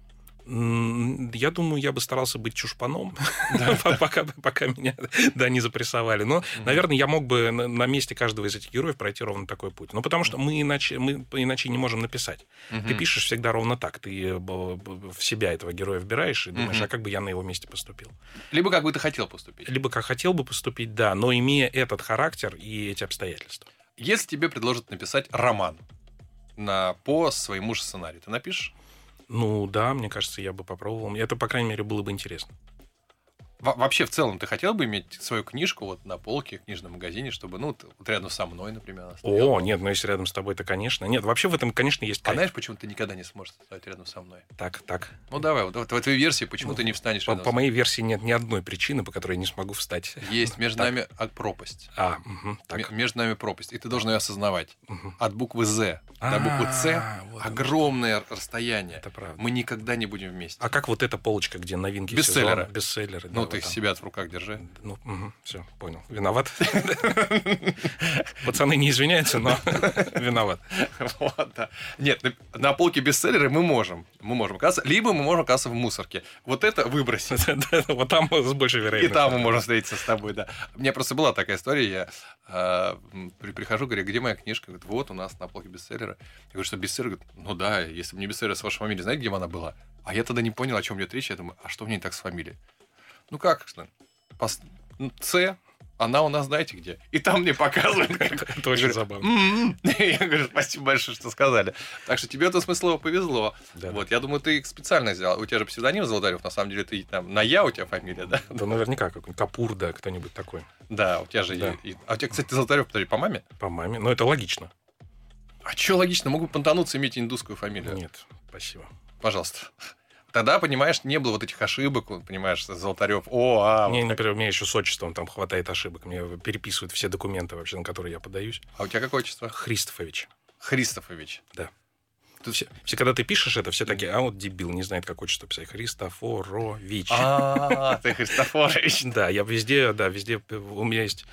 Я думаю, я бы старался быть чушпаном, пока, меня да, не запрессовали. Но, наверное, я мог бы на, месте каждого из этих героев пройти ровно такой путь. Ну, потому что мы иначе, мы иначе не можем написать. Ты пишешь всегда ровно так. Ты э, в себя этого героя вбираешь и думаешь, а как бы я на его месте поступил? Либо как бы ты хотел поступить. Либо как хотел бы поступить, да, но имея этот характер и эти обстоятельства. Если тебе предложат написать роман на, по своему же сценарию, ты напишешь? Ну, да, мне кажется, я бы попробовал. Это, по крайней мере, было бы интересно. Во- вообще, в целом, ты хотел бы иметь свою книжку вот на полке в книжном магазине, чтобы, ну, вот рядом со мной, например, она стояла? О, нет, ну если рядом с тобой, то, конечно. Нет, вообще в этом, конечно, есть А кайф. знаешь, почему ты никогда не сможешь стоять рядом со мной? Так, так. Ну, давай, вот, вот в этой версии, почему Ну, ты не встанешь По, рядом по моей версии нет ни одной причины, по которой я не смогу встать. Есть между Так. нами а, пропасть. А, мгм, так. Между нами пропасть, и ты должен ее осознавать. мгм. От буквы «З» до буквы «С» А, вот огромное расстояние. Это правда. Мы никогда не будем вместе. А как вот эта полочка, где новинки Бестселлеры. Бестселлеры. ну, вот там. себя в руках держи. Ну, все, понял. Виноват. Пацаны не извиняются, но виноват. Нет, на, полке бестселлеры мы можем. Мы можем оказаться, либо мы можем оказаться в мусорке. Вот это выбросить. Вот там с большей И вероятностью. там мы можем встретиться с тобой, да. У меня просто была такая история, я при- прихожу, говорю, где моя книжка? Говорит, вот у нас на полке бестселлера. Я говорю, что бестселлер? Говорит, ну да, если бы не бестселлер с вашей фамилией, знаете, где она была? А я тогда не понял, о чем идет речь. Я думаю, а что в ней так с фамилией? Ну как? Пос- ну, С, она у нас знаете где. И там мне показывают. Это очень забавно. «М-м». Я говорю, спасибо большое, что сказали. Так что тебе это смыслово повезло. Вот, я думаю, ты их специально сделал. У тебя же псевдоним Золотарев, на самом деле ты там на Я у тебя фамилия, да? Да наверняка какой-нибудь Капур, да, кто-нибудь такой. Да, у тебя же А у тебя, кстати, Золотарев, подожди, по маме? По маме. Но это логично. А что логично, могу понтануться иметь индусскую фамилию. Нет, спасибо. Пожалуйста. Тогда, понимаешь, не было вот этих ошибок, понимаешь, Золотарев. О, а, Мне, вот например, у меня еще с отчеством там хватает ошибок. Мне переписывают все документы вообще, на которые я подаюсь. а у тебя какое отчество? Христофович. Христофович. Да. Тут- Все, все, когда ты пишешь это, все такие, а вот дебил, не знает, как отчество писать. Христофорович. А, ты Христофорович. Да, я везде, да, везде у меня есть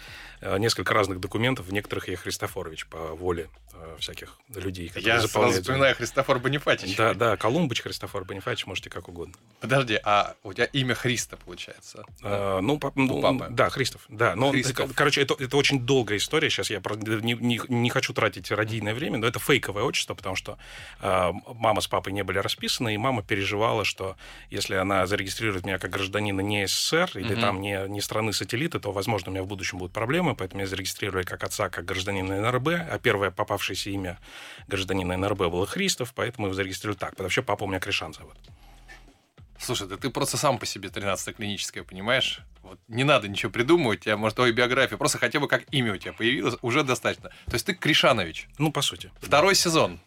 несколько разных документов, в некоторых я Христофорович по воле э, всяких людей, которые Я сразу заполняют. вспоминаю Христофор Бонифатич. Да, да, Колумбыч, Христофор Бонифатич, можете как угодно. Подожди, а у тебя имя Христа, получается? Э, ну, па- ну, папы. да, Христов, да. Но, Христов. э, короче, это, это очень долгая история. Сейчас я не, не- не хочу тратить радийное время, но это фейковое отчество, потому что э, мама с папой не были расписаны, и мама переживала, что если она зарегистрирует меня как гражданина не СССР или Мгм. там не, не страны-сателлиты, то, возможно, у меня в будущем будут проблемы, поэтому меня зарегистрировали как отца, как гражданина НРБ, а первое попавшееся имя гражданина НРБ было Христов, поэтому его зарегистрировали так. Вообще папа у меня Кришан зовут. Слушай, да ты просто сам по себе 13 клиническая, понимаешь? Вот не надо ничего придумывать, у тебя, может, твою биографию, просто хотя бы как имя у тебя появилось, уже достаточно. То есть ты Кришанович. Ну, по сути. Второй сезон.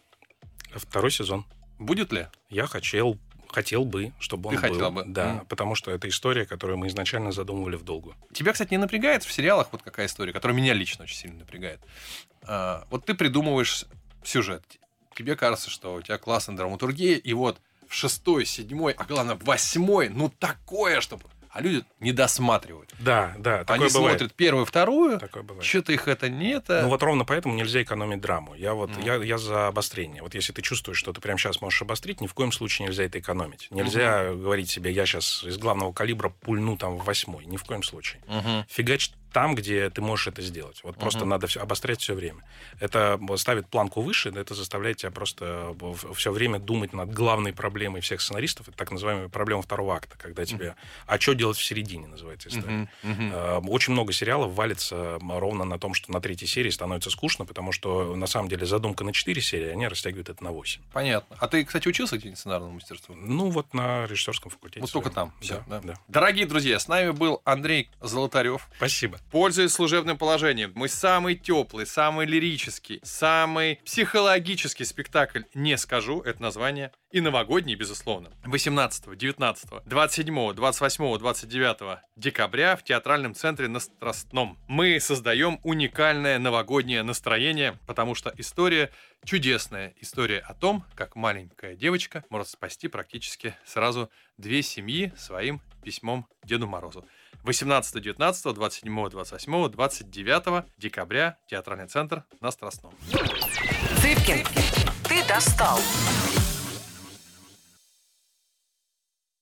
Второй сезон. Будет ли? Я хотел, хотел бы, чтобы он Ты был. бы? Да, Мгм. потому что это история, которую мы изначально задумывали в долгу. Тебя, кстати, не напрягает в сериалах вот какая история, которая меня лично очень сильно напрягает. А, вот ты придумываешь сюжет. Тебе кажется, что у тебя классная драматургия, и вот в шестой, седьмой, а главное, в восьмой, ну такое, чтобы... А люди не досматривают. Да, да, такое Они бывает. смотрят первую, вторую, что-то их это не это. Ну вот ровно поэтому нельзя экономить драму. Я вот Мгм. я, я за обострение. Вот если ты чувствуешь, что ты прямо сейчас можешь обострить, ни в коем случае нельзя это экономить. Нельзя говорить себе, я сейчас из главного калибра пульну там в восьмой. Ни в коем случае. Мгм. Фигач там, где ты можешь это сделать. Вот просто Мгм. надо все, обострять все время. Это ставит планку выше, это заставляет тебя просто все время думать над главной проблемой всех сценаристов. Это так называемая проблема второго акта, когда тебе... А что делать в середине, называется история. Мгм. Э, Очень много сериалов валится ровно на том, что на третьей серии становится скучно, потому что на самом деле задумка на 4 серии, они растягивают это на 8. Понятно. А ты, кстати, учился где-нибудь сценарному мастерству? Ну, вот на режиссерском факультете. Вот только там. Да, да? да. Дорогие друзья, с нами был Андрей Золотарев. Спасибо. Пользуясь служебным положением, мой самый теплый, самый лирический, самый психологический спектакль «Не скажу» — это название, и новогодний, безусловно. 18, 19, 27, 28, 29 декабря в театральном центре на Страстном. Мы создаем уникальное новогоднее настроение, потому что история чудесная. История о том, как маленькая девочка может спасти практически сразу две семьи своим письмом Деду Морозу. 18, 19, 27, 28, 29 декабря театральный центр на Страстном. Цыпкин, ты достал.